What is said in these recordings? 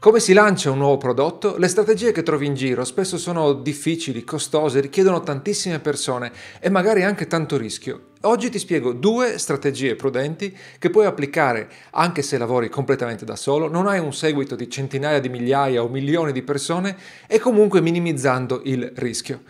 Come si lancia un nuovo prodotto? Le strategie che trovi in giro spesso sono difficili, costose, richiedono tantissime persone e magari anche tanto rischio. Oggi ti spiego due strategie prudenti che puoi applicare anche se lavori completamente da solo, non hai un seguito di centinaia di migliaia o milioni di persone e comunque minimizzando il rischio.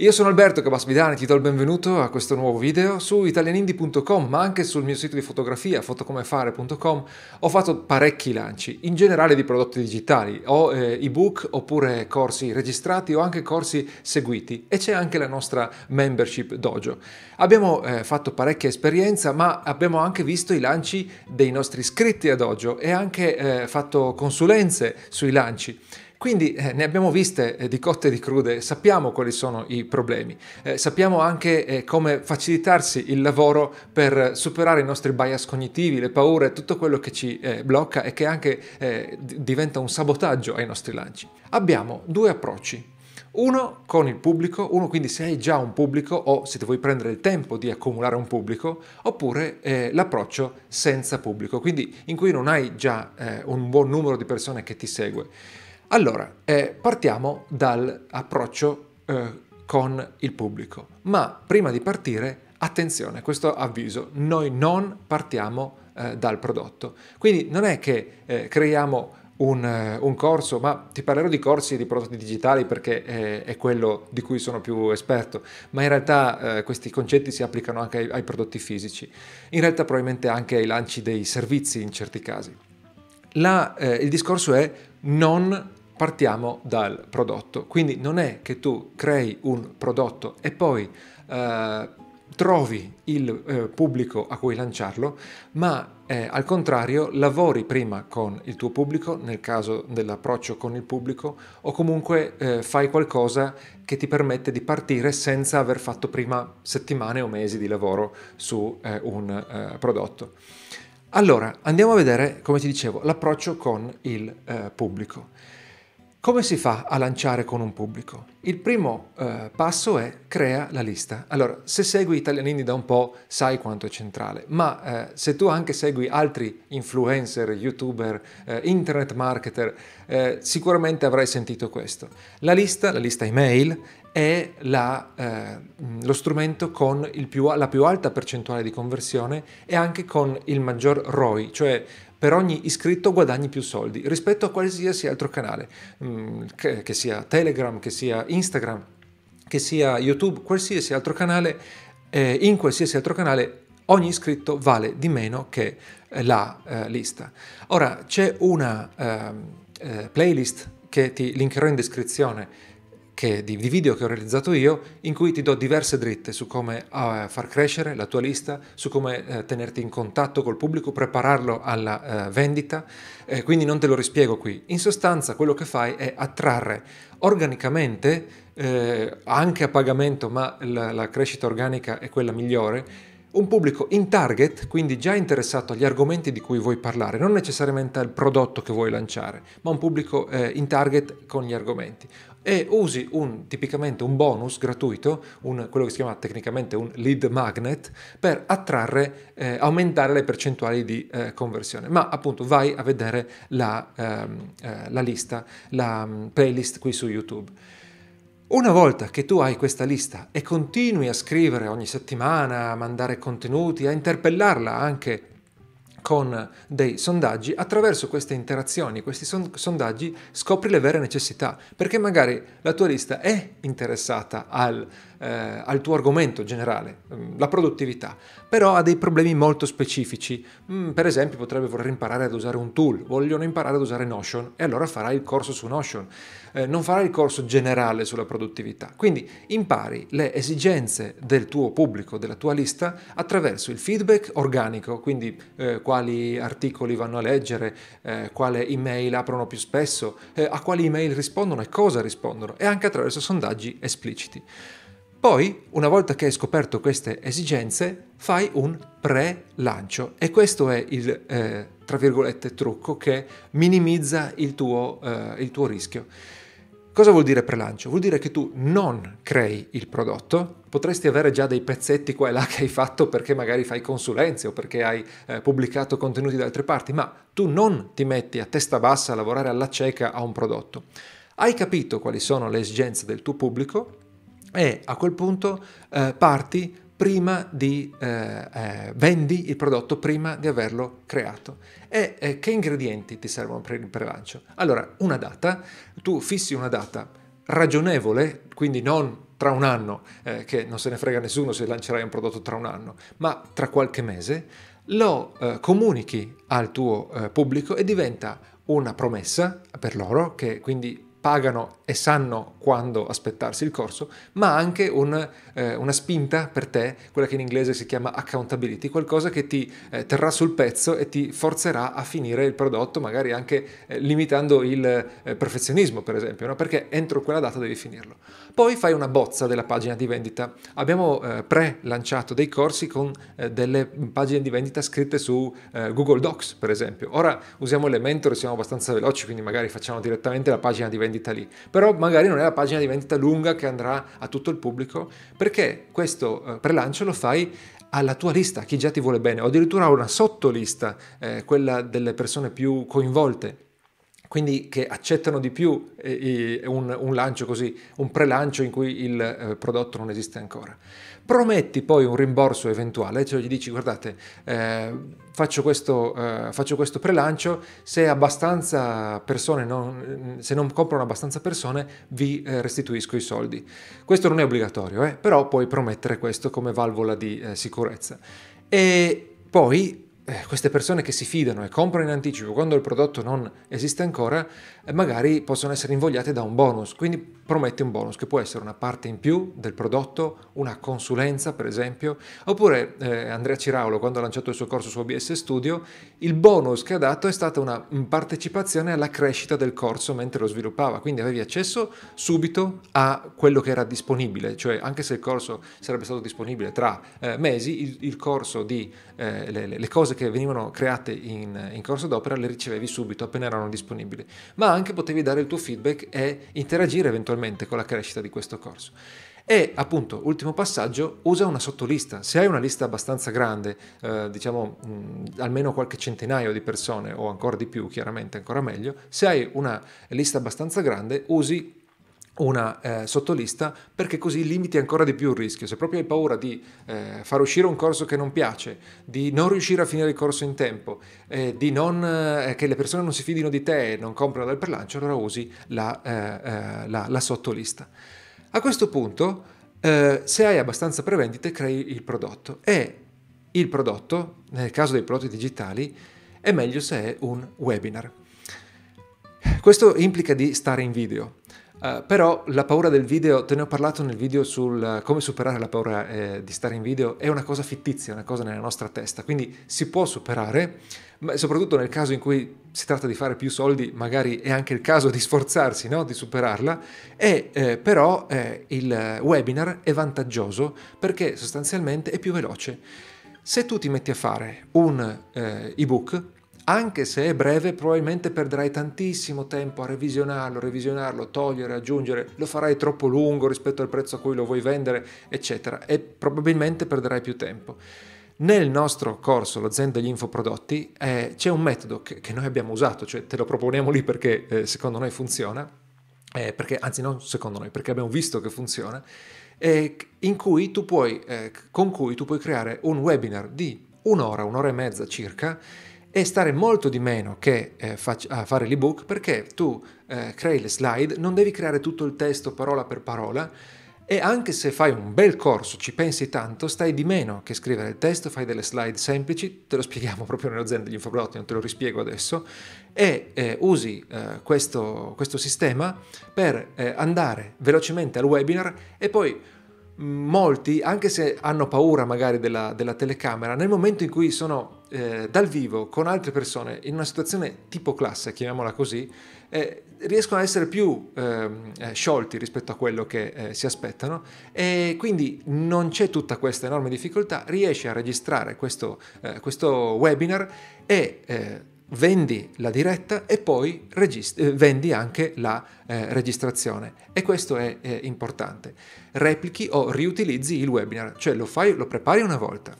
Io sono Alberto Cabasvidani, ti do il benvenuto a questo nuovo video su italianindi.com, ma anche sul mio sito di fotografia, fotocomefare.com. Ho fatto parecchi lanci, in generale di prodotti digitali, ho eh, ebook oppure corsi registrati o anche corsi seguiti e c'è anche la nostra membership dojo. Abbiamo eh, fatto parecchia esperienza, ma abbiamo anche visto i lanci dei nostri iscritti a dojo e anche eh, fatto consulenze sui lanci. Quindi eh, ne abbiamo viste eh, di cotte e di crude, sappiamo quali sono i problemi, eh, sappiamo anche eh, come facilitarsi il lavoro per superare i nostri bias cognitivi, le paure, tutto quello che ci eh, blocca e che anche eh, diventa un sabotaggio ai nostri lanci. Abbiamo due approcci. Uno con il pubblico, uno quindi se hai già un pubblico o se ti vuoi prendere il tempo di accumulare un pubblico, oppure eh, l'approccio senza pubblico, quindi in cui non hai già eh, un buon numero di persone che ti segue. Allora, eh, partiamo dall'approccio eh, con il pubblico, ma prima di partire, attenzione, questo avviso, noi non partiamo eh, dal prodotto. Quindi non è che eh, creiamo un, eh, un, corso, ma ti parlerò di corsi di prodotti digitali perché è, è quello di cui sono più esperto, ma in realtà eh, questi concetti si applicano anche ai, ai prodotti fisici, in realtà probabilmente anche ai lanci dei servizi in certi casi. La, eh, il discorso è non partiamo dal prodotto. Quindi non è che tu crei un prodotto e poi eh, trovi il eh, pubblico a cui lanciarlo, ma eh, al contrario lavori prima con il tuo pubblico, nel caso dell'approccio con il pubblico, o comunque eh, fai qualcosa che ti permette di partire senza aver fatto prima settimane o mesi di lavoro su eh, un eh, prodotto. Allora, andiamo a vedere, come ti dicevo, l'approccio con il pubblico. Come si fa a lanciare con un pubblico? Il primo eh, passo è crea la lista. Allora, se segui Italianini da un po' sai quanto è centrale, ma eh, se tu anche segui altri influencer, youtuber, eh, internet marketer, eh, sicuramente avrai sentito questo. La lista, la lista email, è la, eh, lo strumento con più, la più alta percentuale di conversione e anche con il maggior ROI, cioè per ogni iscritto guadagni più soldi rispetto a qualsiasi altro canale, mm, che, sia Telegram, che sia Instagram, che sia YouTube, qualsiasi altro canale, eh, in qualsiasi altro canale ogni iscritto vale di meno che eh, la eh, lista. Ora c'è una ehm, eh, playlist che ti linkerò in descrizione che, di, di, video che ho realizzato io in cui ti do diverse dritte su come uh, far crescere la tua lista, su come uh, tenerti in contatto col pubblico, prepararlo alla uh, vendita, eh, quindi non te lo rispiego qui. In sostanza quello che fai è attrarre organicamente, eh, anche a pagamento, ma la, la crescita organica è quella migliore, un pubblico in target, quindi già interessato agli argomenti di cui vuoi parlare, non necessariamente al prodotto che vuoi lanciare, ma un pubblico eh, in target con gli argomenti e usi un, tipicamente un bonus gratuito, un, quello che si chiama tecnicamente un lead magnet, per attrarre, eh, aumentare le percentuali di eh, conversione. Ma appunto vai a vedere la, ehm, eh, la lista, la um, playlist qui su YouTube. Una volta che tu hai questa lista e continui a scrivere ogni settimana, a mandare contenuti, a interpellarla anche con dei sondaggi, attraverso queste interazioni, questi sondaggi, scopri le vere necessità, perché magari la tua lista è interessata al, eh, al tuo argomento generale, mm, la produttività, però ha dei problemi molto specifici. Mm, per esempio potrebbe voler imparare ad usare un tool, vogliono imparare ad usare Notion e allora farai il corso su Notion, eh, non farai il corso generale sulla produttività. Quindi impari le esigenze del tuo pubblico, della tua lista, attraverso il feedback organico, quindi eh, quali articoli vanno a leggere, eh, quale email aprono più spesso, eh, a quali email rispondono e cosa rispondono, e anche attraverso sondaggi espliciti. Poi, una volta che hai scoperto queste esigenze, fai un pre-lancio e questo è il, eh, tra virgolette, trucco che minimizza il tuo, eh, il tuo rischio. Cosa vuol dire prelancio? Vuol dire che tu non crei il prodotto, potresti avere già dei pezzetti qua e là che hai fatto perché magari fai consulenze o perché hai eh, pubblicato contenuti da altre parti, ma tu non ti metti a testa bassa a lavorare alla cieca a un prodotto. Hai capito quali sono le esigenze del tuo pubblico e a quel punto eh, parti prima di eh, eh, vendi il prodotto prima di averlo creato. E eh, che ingredienti ti servono per il prelancio? Allora, una data, tu fissi una data ragionevole, quindi non tra un anno, eh, che non se ne frega nessuno se lancerai un prodotto tra un anno, ma tra qualche mese, lo eh, comunichi al tuo eh, pubblico e diventa una promessa per loro che quindi pagano e sanno quando aspettarsi il corso, ma anche un, eh, una spinta per te, quella che in inglese si chiama accountability, qualcosa che ti eh, terrà sul pezzo e ti forzerà a finire il prodotto, magari anche eh, limitando il eh, perfezionismo, per esempio, no? perché entro quella data devi finirlo. Poi fai una bozza della pagina di vendita. Abbiamo eh, pre-lanciato dei corsi con eh, delle pagine di vendita scritte su Google Docs, per esempio. Ora usiamo Elementor siamo abbastanza veloci, quindi magari facciamo direttamente la pagina di vendita lì. Però magari non è la pagina di vendita lunga che andrà a tutto il pubblico, perché questo eh, prelancio lo fai alla tua lista, chi già ti vuole bene, o addirittura a una sottolista, eh, quella delle persone più coinvolte quindi che accettano di più eh, un, un, lancio così, un pre-lancio in cui il eh, prodotto non esiste ancora. Prometti poi un rimborso eventuale, cioè gli dici guardate, eh, faccio questo, eh, faccio questo pre-lancio, se abbastanza persone, non, se non comprano abbastanza persone vi eh, restituisco i soldi. Questo non è obbligatorio, eh, però puoi promettere questo come valvola di eh, sicurezza. E poi eh, queste persone che si fidano e comprano in anticipo quando il prodotto non esiste ancora, eh, magari possono essere invogliate da un bonus. Quindi prometti un bonus che può essere una parte in più del prodotto, una consulenza per esempio, oppure eh, Andrea Ciraulo quando ha lanciato il suo corso su OBS Studio, il bonus che ha dato è stata una partecipazione alla crescita del corso mentre lo sviluppava, quindi avevi accesso subito a quello che era disponibile, cioè anche se il corso sarebbe stato disponibile tra eh, mesi, il, il, corso di eh, le, le cose che venivano create in, in corso d'opera le ricevevi subito appena erano disponibili, ma anche potevi dare il tuo feedback e interagire eventualmente con la crescita di questo corso. E appunto, ultimo passaggio, usa una sottolista. Se hai una lista abbastanza grande, eh, diciamo mh, almeno qualche centinaio di persone o ancora di più, chiaramente ancora meglio, se hai una lista abbastanza grande, usi una eh, sottolista perché così limiti ancora di più il rischio. Se proprio hai paura di eh, far uscire un corso che non piace, di non riuscire a finire il corso in tempo, eh, di non, eh, che le persone non si fidino di te e non comprano dal prelancio, allora usi la, eh, eh, la, la sottolista. A questo punto, se hai abbastanza prevendite, crei il prodotto e il prodotto, nel caso dei prodotti digitali, è meglio se è un webinar. Questo implica di stare in video. Uh, però la paura del video, te ne ho parlato nel video sul uh, come superare la paura eh, di stare in video, è una cosa fittizia, una cosa nella nostra testa, quindi si può superare, ma soprattutto nel caso in cui si tratta di fare più soldi, magari è anche il caso di sforzarsi no? di superarla, e, eh, però eh, il webinar è vantaggioso perché sostanzialmente è più veloce. Se tu ti metti a fare un eh, ebook, anche se è breve, probabilmente perderai tantissimo tempo a revisionarlo, revisionarlo, togliere, aggiungere, lo farai troppo lungo rispetto al prezzo a cui lo vuoi vendere, eccetera, e probabilmente perderai più tempo. Nel nostro corso, lo Zen degli infoprodotti, eh, c'è un metodo che, che, noi abbiamo usato, cioè te lo proponiamo lì perché eh, secondo noi funziona, eh, perché, anzi non secondo noi, perché abbiamo visto che funziona, cui puoi, eh, con cui tu puoi creare un webinar di un'ora, un'ora e mezza circa, e stare molto di meno che eh, fac- a fare l'ebook perché tu eh, crei le slide, non devi creare tutto il testo parola per parola e anche se fai un bel corso, ci pensi tanto, stai di meno che scrivere il testo, fai delle slide semplici, te lo spieghiamo proprio nell'azienda degli infoprodotti, non te lo rispiego adesso, e eh, usi eh, questo, questo, sistema per eh, andare velocemente al webinar e poi molti, anche se hanno paura magari della, della telecamera, nel momento in cui sono eh, dal vivo con altre persone in una situazione tipo classe, chiamiamola così, eh, riescono a essere più ehm, eh, sciolti rispetto a quello che eh, si aspettano. E quindi non c'è tutta questa enorme difficoltà, riesci a registrare questo, eh, questo webinar e eh, vendi la diretta e poi regist- eh, vendi anche la eh, registrazione. E questo è eh, importante. Replichi o riutilizzi il webinar, cioè lo fai, lo prepari una volta,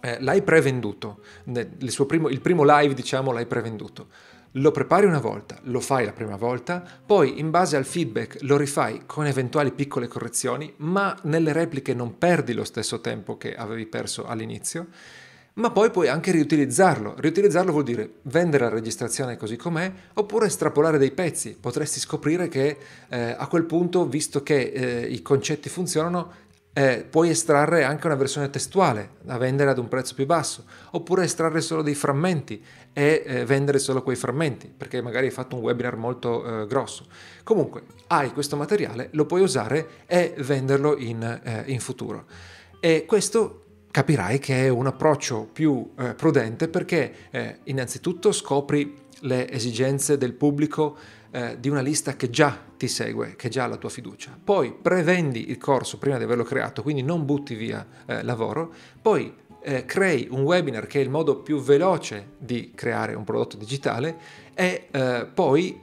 eh, l'hai prevenduto, il, primo, il primo live diciamo l'hai prevenduto, lo prepari una volta, lo fai la prima volta, poi in base al feedback lo rifai con eventuali piccole correzioni, ma nelle repliche non perdi lo stesso tempo che avevi perso all'inizio ma poi puoi anche riutilizzarlo. Riutilizzarlo vuol dire vendere la registrazione così com'è oppure estrapolare dei pezzi. Potresti scoprire che eh, a quel punto, visto che eh, i concetti funzionano, eh, puoi estrarre anche una versione testuale da vendere ad un prezzo più basso, oppure estrarre solo dei frammenti e eh, vendere solo quei frammenti, perché magari hai fatto un webinar molto eh, grosso. Comunque, hai questo materiale, lo puoi usare e venderlo in, eh, in futuro. E questo capirai che è un approccio più eh, prudente perché eh, innanzitutto scopri le esigenze del pubblico eh, di una lista che già ti segue, che già ha la tua fiducia. Poi prevendi il corso prima di averlo creato, quindi non butti via eh, lavoro. Poi eh, crei un webinar che è il modo più veloce di creare un prodotto digitale e eh, poi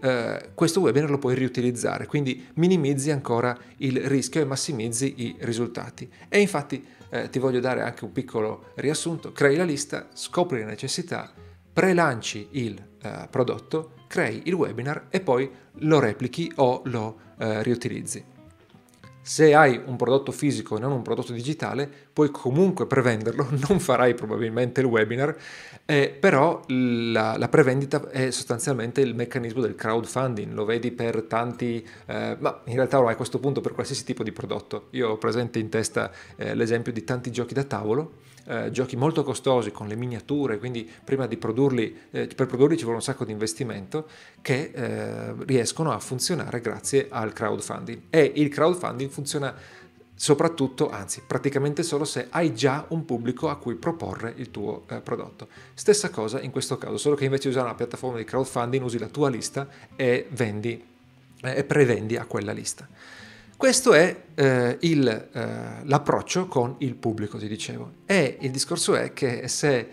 questo webinar lo puoi riutilizzare, quindi minimizzi ancora il rischio e massimizzi i risultati. E infatti eh, ti voglio dare anche un piccolo riassunto, crei la lista, scopri le necessità, prelanci il eh, prodotto, crei il webinar e poi lo replichi o lo eh, riutilizzi. Se hai un prodotto fisico e non un prodotto digitale, puoi comunque prevenderlo, non farai probabilmente il webinar, eh, però la, la, prevendita è sostanzialmente il meccanismo del crowdfunding, lo vedi per tanti, eh, ma in realtà ormai a questo punto per qualsiasi tipo di prodotto. Io ho presente in testa eh, l'esempio di tanti giochi da tavolo, eh, giochi molto costosi con le miniature, quindi prima di produrli, eh, per produrli ci vuole un sacco di investimento, che eh, riescono a funzionare grazie al crowdfunding. E il crowdfunding funziona soprattutto, anzi praticamente solo se hai già un pubblico a cui proporre il tuo eh, prodotto. Stessa cosa in questo caso, solo che invece di usare una piattaforma di crowdfunding usi la tua lista e vendi eh, e prevendi a quella lista. Questo è eh, il, eh, l'approccio con il pubblico, ti dicevo. E il discorso è che se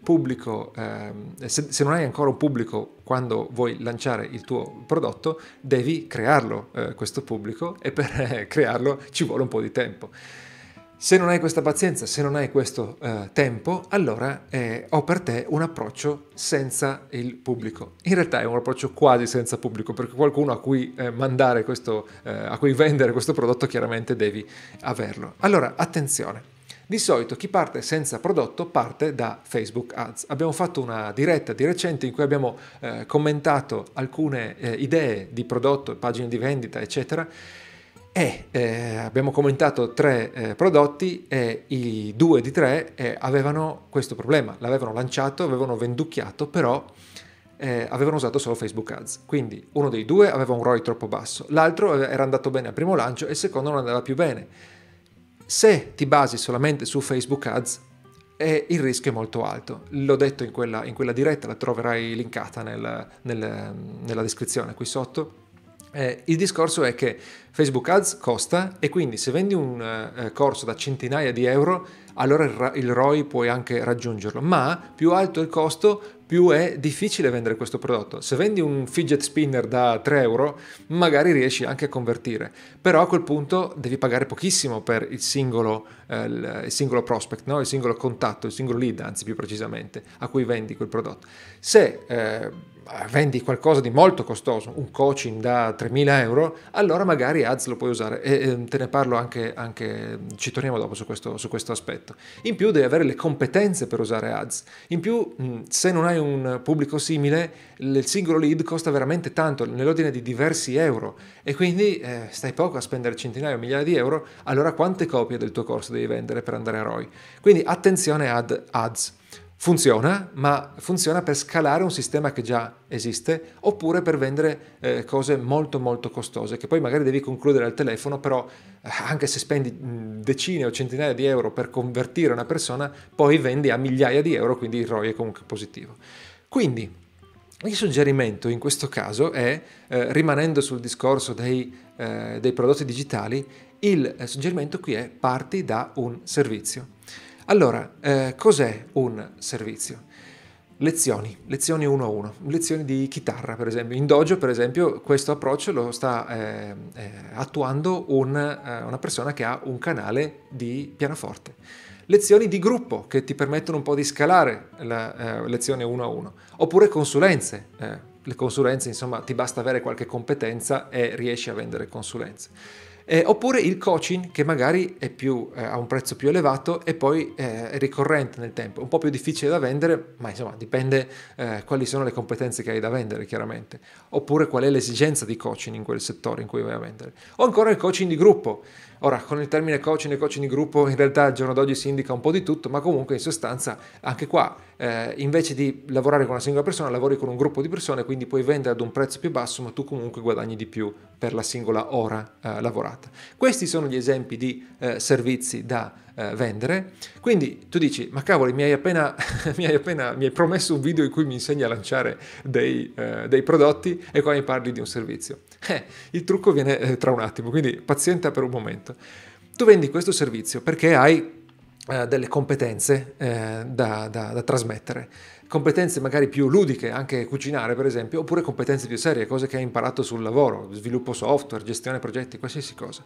pubblico, eh, se, se, non hai ancora un pubblico quando vuoi lanciare il tuo prodotto, devi crearlo, eh, questo pubblico, e per crearlo ci vuole un po' di tempo. Se non hai questa pazienza, se non hai questo eh, tempo, allora eh, ho per te un approccio senza il pubblico. In realtà è un approccio quasi senza pubblico, perché qualcuno a cui eh, mandare questo, eh, a cui vendere questo prodotto chiaramente devi averlo. Allora, attenzione. Di solito chi parte senza prodotto parte da Facebook Ads. Abbiamo fatto una diretta di recente in cui abbiamo eh, commentato alcune eh, idee di prodotto, pagine di vendita, eccetera e eh, abbiamo commentato tre eh, prodotti e i due di tre eh, avevano questo problema, l'avevano lanciato, avevano venducchiato, però eh, avevano usato solo Facebook Ads. Quindi uno dei due aveva un ROI troppo basso, l'altro era andato bene al primo lancio e il secondo non andava più bene. Se ti basi solamente su Facebook Ads, eh, il rischio è molto alto. L'ho detto in quella, in quella diretta, la troverai linkata nel, nel, nella descrizione qui sotto eh, il discorso è che Facebook Ads costa e quindi se vendi un eh, corso da centinaia di euro, allora il ROI puoi anche raggiungerlo, ma più alto è il costo, più è difficile vendere questo prodotto. Se vendi un fidget spinner da 3 euro, magari riesci anche a convertire, però a quel punto devi pagare pochissimo per il singolo, eh, il singolo prospect, no? il singolo contatto, il singolo lead, anzi più precisamente, a cui vendi quel prodotto. Se eh, vendi qualcosa di molto costoso, un coaching da 3.000 euro, allora magari ads lo puoi usare e, e te ne parlo anche, anche, ci torniamo dopo su questo, su questo aspetto. In più devi avere le competenze per usare ads, in più se non hai un pubblico simile, il singolo lead costa veramente tanto, nell'ordine di diversi euro, e quindi eh, stai poco a spendere centinaia o migliaia di euro, allora quante copie del tuo corso devi vendere per andare a ROI? Quindi attenzione ad ads. Funziona, ma funziona per scalare un sistema che già esiste oppure per vendere eh, cose molto molto costose che poi magari devi concludere al telefono, però eh, anche se spendi decine o centinaia di euro per convertire una persona, poi vendi a migliaia di euro, quindi il ROI è comunque positivo. Quindi il suggerimento in questo caso è, eh, rimanendo sul discorso dei, eh, dei prodotti digitali, il eh, suggerimento qui è parti da un servizio. Allora, eh, cos'è un servizio? Lezioni, lezioni uno a uno, lezioni di chitarra per esempio. In Dojo per esempio questo approccio lo sta eh, eh, attuando un, eh, una persona che ha un canale di pianoforte. Lezioni di gruppo che ti permettono un po' di scalare la eh, lezione uno a uno. Oppure consulenze. Eh, le consulenze insomma ti basta avere qualche competenza e riesci a vendere consulenze. Eh, oppure il coaching che magari più, eh, ha un prezzo più elevato e poi eh, è ricorrente nel tempo, un po' più difficile da vendere, ma insomma dipende eh, quali sono le competenze che hai da vendere chiaramente, oppure qual è l'esigenza di coaching in quel settore in cui vai a vendere. O ancora il coaching di gruppo. Ora, con il termine coaching e coaching di gruppo in realtà al giorno d'oggi si indica un po' di tutto, ma comunque in sostanza anche qua eh, invece di lavorare con una singola persona lavori con un gruppo di persone, quindi puoi vendere ad un prezzo più basso, ma tu comunque guadagni di più per la singola ora eh, lavorata. Questi sono gli esempi di eh, servizi da eh, vendere. Quindi tu dici, ma cavoli, mi hai, appena, mi hai appena mi hai promesso un video in cui mi insegni a lanciare dei, eh, dei prodotti e qua mi parli di un servizio. Eh, il trucco viene tra un attimo, quindi pazienta per un momento. Tu vendi questo servizio perché hai eh, delle competenze eh, da, da, da, trasmettere, competenze magari più ludiche, anche cucinare per esempio, oppure competenze più serie, cose che hai imparato sul lavoro, sviluppo software, gestione progetti, qualsiasi cosa.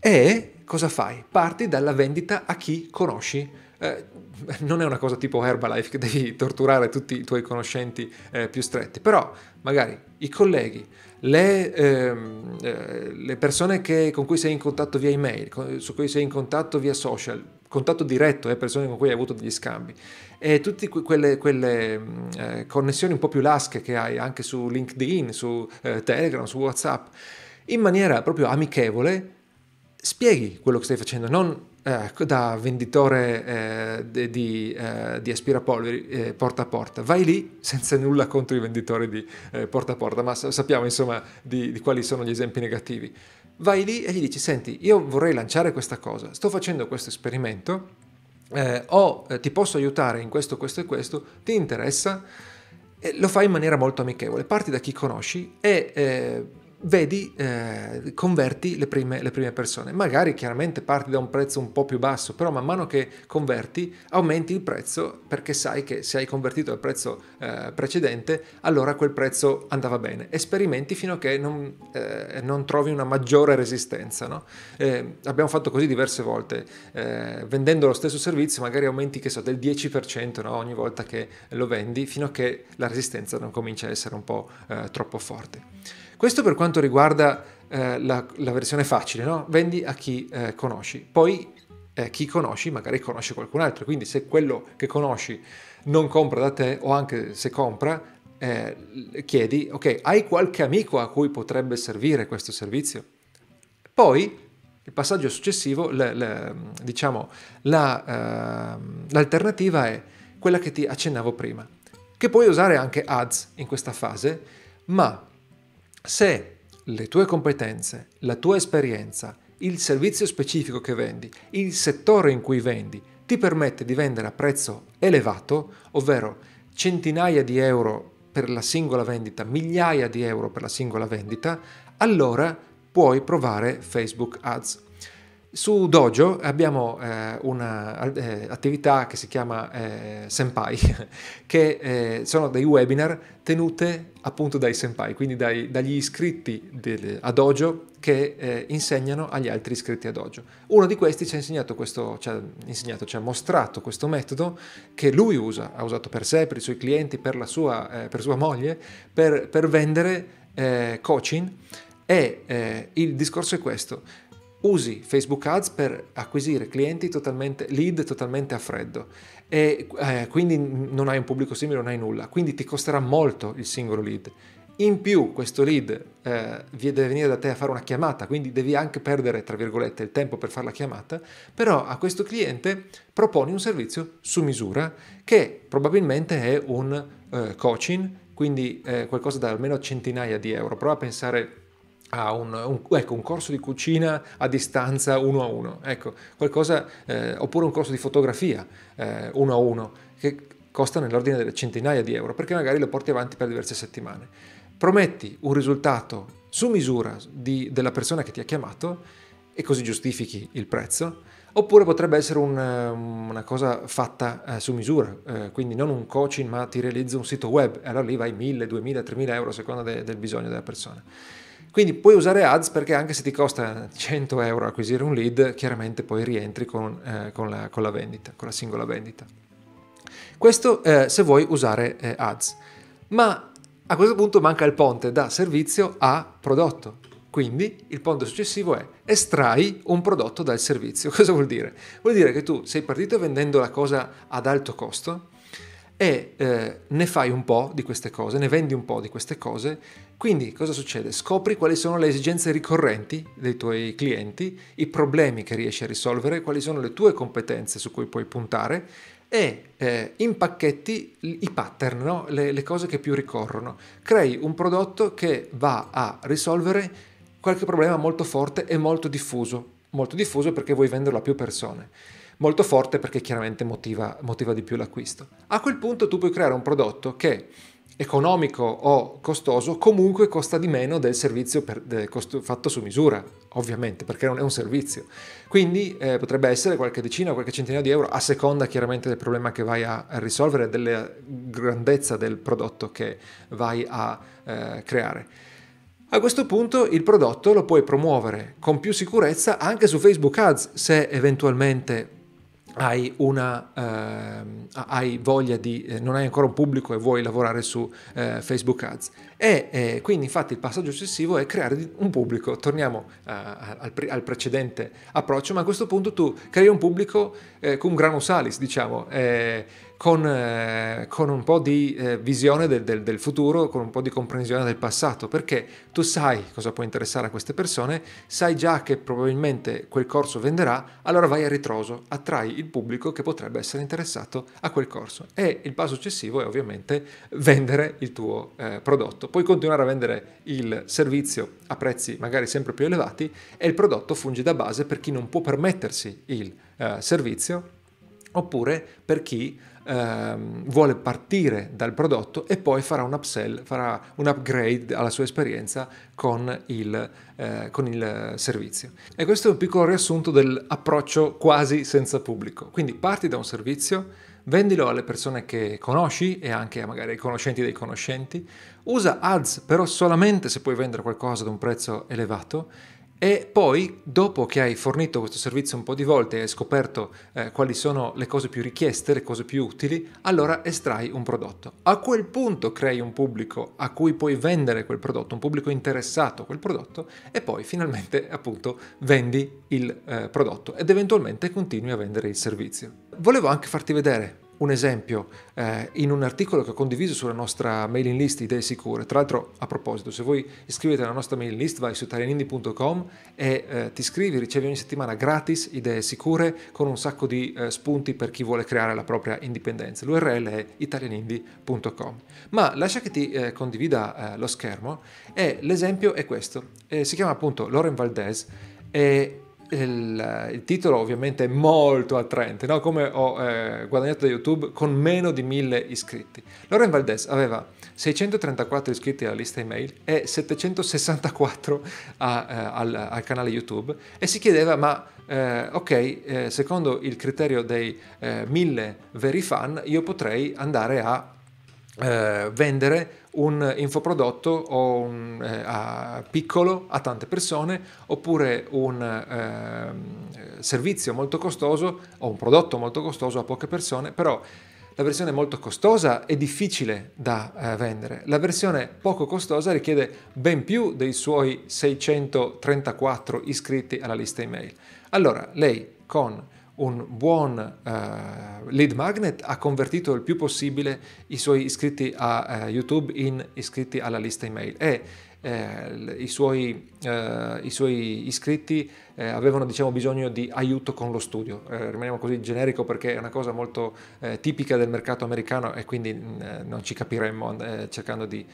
E cosa fai? Parti dalla vendita a chi conosci. Eh, non è una cosa tipo Herbalife che devi torturare tutti i tuoi conoscenti eh, più stretti, però magari i colleghi, le, ehm, eh, le persone che, con cui sei in contatto via email, con, su cui sei in contatto via social, contatto diretto, eh, persone con cui hai avuto degli scambi, e tutte quelle, quelle mm, eh, connessioni un po' più lasche che hai anche su LinkedIn, su eh, Telegram, su WhatsApp, in maniera proprio amichevole, spieghi quello che stai facendo, non eh, da venditore eh, di, eh, di, aspirapolveri eh, porta a porta. Vai lì senza nulla contro i venditori di eh, porta a porta, ma sappiamo insomma di, di, quali sono gli esempi negativi. Vai lì e gli dici, senti, io vorrei lanciare questa cosa, sto facendo questo esperimento, eh, o ti posso aiutare in questo, questo e questo, ti interessa? E lo fai in maniera molto amichevole, parti da chi conosci e vedi, eh, converti le prime, le prime, persone. Magari chiaramente parti da un prezzo un po' più basso, però man mano che converti aumenti il prezzo perché sai che se hai convertito al prezzo eh, precedente, allora quel prezzo andava bene. Esperimenti fino a che non, eh, non trovi una maggiore resistenza. No? Eh, abbiamo fatto così diverse volte. Eh, vendendo lo stesso servizio magari aumenti so, del 10% no? ogni volta che lo vendi fino a che la resistenza non comincia a essere un po' eh, troppo forte. Questo per quanto riguarda eh, la, la, versione facile, no? vendi a chi eh, conosci. Poi eh, chi conosci magari conosce qualcun altro, quindi se quello che conosci non compra da te o anche se compra, eh, chiedi, ok, hai qualche amico a cui potrebbe servire questo servizio? Poi il passaggio successivo, le, le, diciamo, la, uh, l'alternativa è quella che ti accennavo prima, che puoi usare anche ads in questa fase, ma se le tue competenze, la tua esperienza, il servizio specifico che vendi, il settore in cui vendi, ti permette di vendere a prezzo elevato, ovvero centinaia di euro per la singola vendita, migliaia di euro per la singola vendita, allora puoi provare Facebook Ads. Su Dojo abbiamo eh, un'attività eh, che si chiama eh, Senpai, che eh, sono dei webinar tenute appunto dai Senpai, quindi dai, dagli iscritti del, a Dojo che eh, insegnano agli altri iscritti a Dojo. Uno di questi ci ha insegnato questo, ci ha, insegnato, ci ha mostrato questo metodo che lui usa, ha usato per sé, per i suoi clienti, per, sua, eh, per sua moglie, per, per vendere coaching e il discorso è questo usi Facebook Ads per acquisire clienti totalmente, lead totalmente a freddo e eh, quindi non hai un pubblico simile, non hai nulla, quindi ti costerà molto il singolo lead. In più questo lead eh, deve venire da te a fare una chiamata, quindi devi anche perdere, tra virgolette, il tempo per fare la chiamata, però a questo cliente proponi un servizio su misura che probabilmente è un eh, coaching, quindi eh, qualcosa da almeno centinaia di euro. Prova a pensare a un, un, ecco, un, corso di cucina a distanza uno a uno, ecco, qualcosa, eh, oppure un corso di fotografia eh, uno a uno, che costa nell'ordine delle centinaia di euro, perché magari lo porti avanti per diverse settimane. Prometti un risultato su misura di, della persona che ti ha chiamato e così giustifichi il prezzo, Oppure potrebbe essere un, una cosa fatta eh, su misura, eh, quindi non un coaching ma ti realizza un sito web e allora lì vai 1000, 2000, 3000 euro a seconda de, del bisogno della persona. Quindi puoi usare ads perché anche se ti costa 100 euro acquisire un lead, chiaramente poi rientri con, eh, con, la, con la, vendita, con la singola vendita. Questo eh, se vuoi usare eh, ads. Ma a questo punto manca il ponte da servizio a prodotto. Quindi il ponte successivo è estrai un prodotto dal servizio. Cosa vuol dire? Vuol dire che tu sei partito vendendo la cosa ad alto costo e eh, ne fai un po' di queste cose, ne vendi un po' di queste cose, quindi cosa succede? Scopri quali sono le esigenze ricorrenti dei tuoi clienti, i problemi che riesci a risolvere, quali sono le tue competenze su cui puoi puntare e eh, impacchetti i pattern, no? le, le cose che più ricorrono. Crei un prodotto che va a risolvere qualche problema molto forte e molto diffuso. Molto diffuso perché vuoi venderlo a più persone. Molto forte perché chiaramente motiva, motiva di più l'acquisto. A quel punto tu puoi creare un prodotto che economico o costoso comunque costa di meno del servizio per, del costo, fatto su misura, ovviamente, perché non è un servizio. Quindi eh, potrebbe essere qualche decina o qualche centinaio di euro a seconda chiaramente del problema che vai a, a risolvere, della grandezza del prodotto che vai a eh, creare. A questo punto il prodotto lo puoi promuovere con più sicurezza anche su Facebook Ads se eventualmente hai, una, eh, hai voglia di, eh, non hai ancora un pubblico e vuoi lavorare su eh, Facebook Ads. E eh, quindi infatti il passaggio successivo è creare un pubblico. Torniamo eh, al, pre- al, precedente approccio, ma a questo punto tu crei un pubblico eh, con granus salis, diciamo con, eh, con, un po' di eh, visione del, del, del, futuro, con un po' di comprensione del passato, perché tu sai cosa può interessare a queste persone, sai già che probabilmente quel corso venderà, allora vai a ritroso, attrai il pubblico che potrebbe essere interessato a quel corso. E il passo successivo è ovviamente vendere il tuo eh, prodotto. Puoi continuare a vendere il servizio a prezzi magari sempre più elevati e il prodotto funge da base per chi non può permettersi il eh, servizio oppure per chi ehm, vuole partire dal prodotto e poi farà un upsell, farà un upgrade alla sua esperienza con il, eh, con il servizio. E questo è un piccolo riassunto dell'approccio quasi senza pubblico. Quindi parti da un servizio, vendilo alle persone che conosci e anche magari ai conoscenti dei conoscenti, usa ads però solamente se puoi vendere qualcosa ad un prezzo elevato e poi, dopo che hai fornito questo servizio un po' di volte e hai scoperto eh, quali sono le cose più richieste, le cose più utili, allora estrai un prodotto. A quel punto crei un pubblico a cui puoi vendere quel prodotto, un pubblico interessato a quel prodotto e poi finalmente appunto vendi il eh, prodotto ed eventualmente continui a vendere il servizio. Volevo anche farti vedere un esempio eh, in un articolo che ho condiviso sulla nostra mailing list Idee Sicure. Tra l'altro, a proposito, se vuoi iscriverti alla nostra mailing list, vai su italianindi.com e eh, ti iscrivi, ricevi ogni settimana gratis Idee Sicure con un sacco di eh, spunti per chi vuole creare la propria indipendenza. L'URL è italianindi.com. Ma lascia che ti eh, condivida eh, lo schermo e l'esempio è questo. Eh, si chiama appunto Loren Valdez e il, il, titolo ovviamente è molto attraente, no? come ho eh, guadagnato da YouTube con meno di 1000 iscritti. Loren Valdez aveva 634 iscritti alla lista email e 764 a, eh, al, al, canale YouTube e si chiedeva ma eh, ok, eh, secondo il criterio dei 1000 eh, veri fan io potrei andare a eh, vendere un infoprodotto o un, eh, a piccolo a tante persone oppure un eh, servizio molto costoso o un prodotto molto costoso a poche persone, però la versione molto costosa è difficile da eh, vendere, la versione poco costosa richiede ben più dei suoi 634 iscritti alla lista email. Allora lei con un buon uh, lead magnet ha convertito il più possibile i suoi iscritti a uh, YouTube in iscritti alla lista email e eh, i, suoi, eh, i, suoi, iscritti eh, avevano diciamo, bisogno di aiuto con lo studio. Eh, rimaniamo così generico perché è una cosa molto tipica del mercato americano e quindi mm, non ci capiremmo cercando di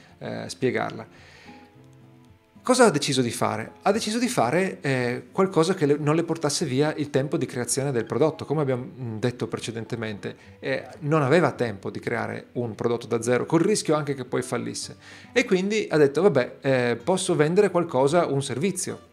spiegarla. Cosa ha deciso di fare? Ha deciso di fare eh, qualcosa che non le portasse via il tempo di creazione del prodotto, come abbiamo mm, detto precedentemente. Eh, non aveva tempo di creare un prodotto da zero, col rischio anche che poi fallisse. E quindi ha detto, vabbè, eh, posso vendere qualcosa, un servizio.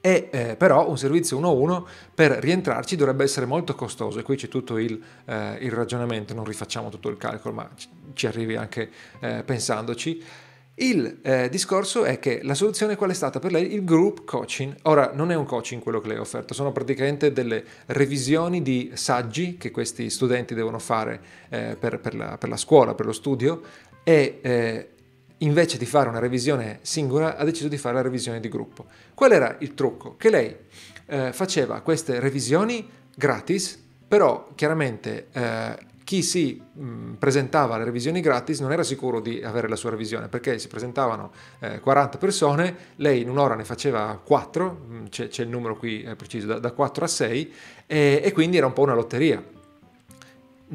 e eh, però un servizio 1-1 per rientrarci dovrebbe essere molto costoso e qui c'è tutto il, eh, il ragionamento, non rifacciamo tutto il calcolo ma ci arrivi anche eh, pensandoci. Il eh, discorso è che la soluzione qual è stata per lei? Il group coaching. Ora, non è un coaching quello che lei ha offerto, sono praticamente delle revisioni di saggi che questi studenti devono fare eh, per, per, la, per, la, scuola, per lo studio e eh, invece di fare una revisione singola ha deciso di fare la revisione di gruppo. Qual era il trucco? Che lei eh, faceva queste revisioni gratis, però chiaramente eh, chi si mh, presentava alle revisioni gratis non era sicuro di avere la sua revisione perché si presentavano eh, 40 persone, lei in un'ora ne faceva 4, mh, c'è, c'è, il numero qui eh, preciso, da, da, 4 a 6 e, e quindi era un po' una lotteria.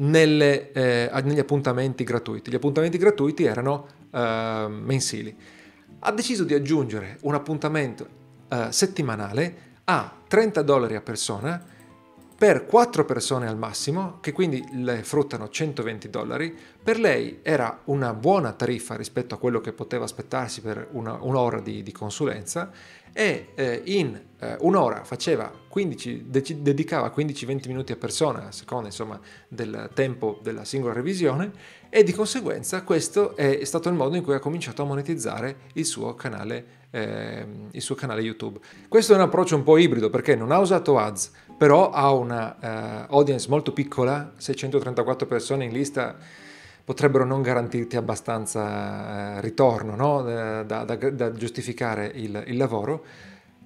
Nelle, eh, negli appuntamenti gratuiti. Gli appuntamenti gratuiti erano eh, mensili. Ha deciso di aggiungere un appuntamento eh, settimanale a 30 dollari a persona per 4 persone al massimo, che quindi le fruttano 120 dollari. Per lei era una buona tariffa rispetto a quello che poteva aspettarsi per una, un'ora di, di consulenza e eh, in eh, un'ora faceva 15, de- dedicava 15-20 minuti a persona, a seconda insomma, del tempo della singola revisione e di conseguenza questo è stato il modo in cui ha cominciato a monetizzare il suo canale, eh, il suo canale YouTube. Questo è un approccio un po' ibrido perché non ha usato ads, però ha una uh, audience molto piccola, 634 persone in lista potrebbero non garantirti abbastanza eh, ritorno no? da, da, da, giustificare il, il lavoro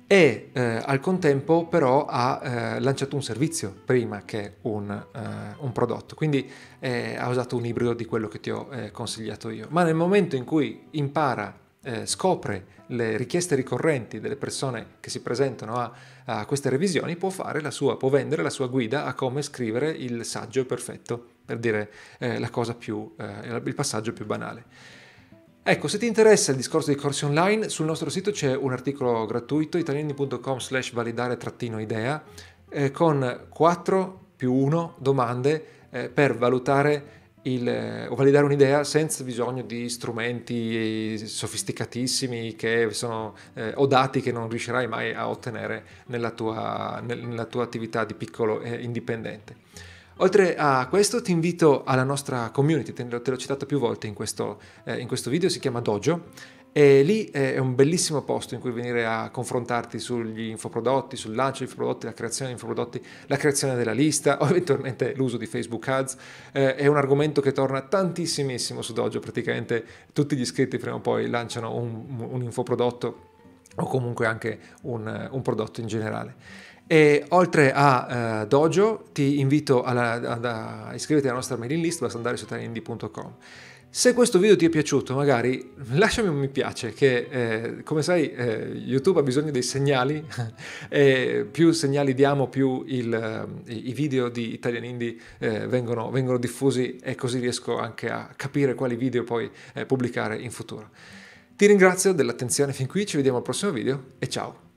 e eh, al contempo però ha eh, lanciato un servizio prima che un, eh, un prodotto, quindi eh, ha usato un ibrido di quello che ti ho consigliato io. Ma nel momento in cui impara, scopre le richieste ricorrenti delle persone che si presentano a, a queste revisioni, può, sua, può vendere la sua guida a come scrivere il saggio perfetto per dire eh, più, eh, il passaggio più banale. Ecco, se ti interessa il discorso di corsi online, sul nostro sito c'è un articolo gratuito, italiani.com slash validare trattino idea, eh, con 4 più 1 domande eh, per valutare il, o validare un'idea senza bisogno di strumenti sofisticatissimi che sono, eh, o dati che non riuscirai mai a ottenere nella tua, nella tua attività di piccolo eh, indipendente. Oltre a questo ti invito alla nostra community, te l'ho citato più volte in questo, eh, in questo video, si chiama Dojo e lì è un bellissimo posto in cui venire a confrontarti sugli infoprodotti, sul lancio di infoprodotti, la creazione di infoprodotti, la creazione della lista o eventualmente l'uso di Facebook Ads. Eh, è un argomento che torna tantissimo su Dojo, praticamente tutti gli iscritti prima o poi lanciano un, un infoprodotto o comunque anche un, un prodotto in generale. E oltre a uh, Dojo ti invito alla, ad, a iscriverti alla nostra mailing list, basta andare su talindie.com. Se questo video ti è piaciuto, magari lasciami un mi piace, che eh, come sai eh, YouTube ha bisogno dei segnali e più segnali diamo, più il, i video di Italian Indie eh, vengono, vengono, diffusi e così riesco anche a capire quali video poi eh, pubblicare in futuro. Ti ringrazio dell'attenzione fin qui, ci vediamo al prossimo video e ciao!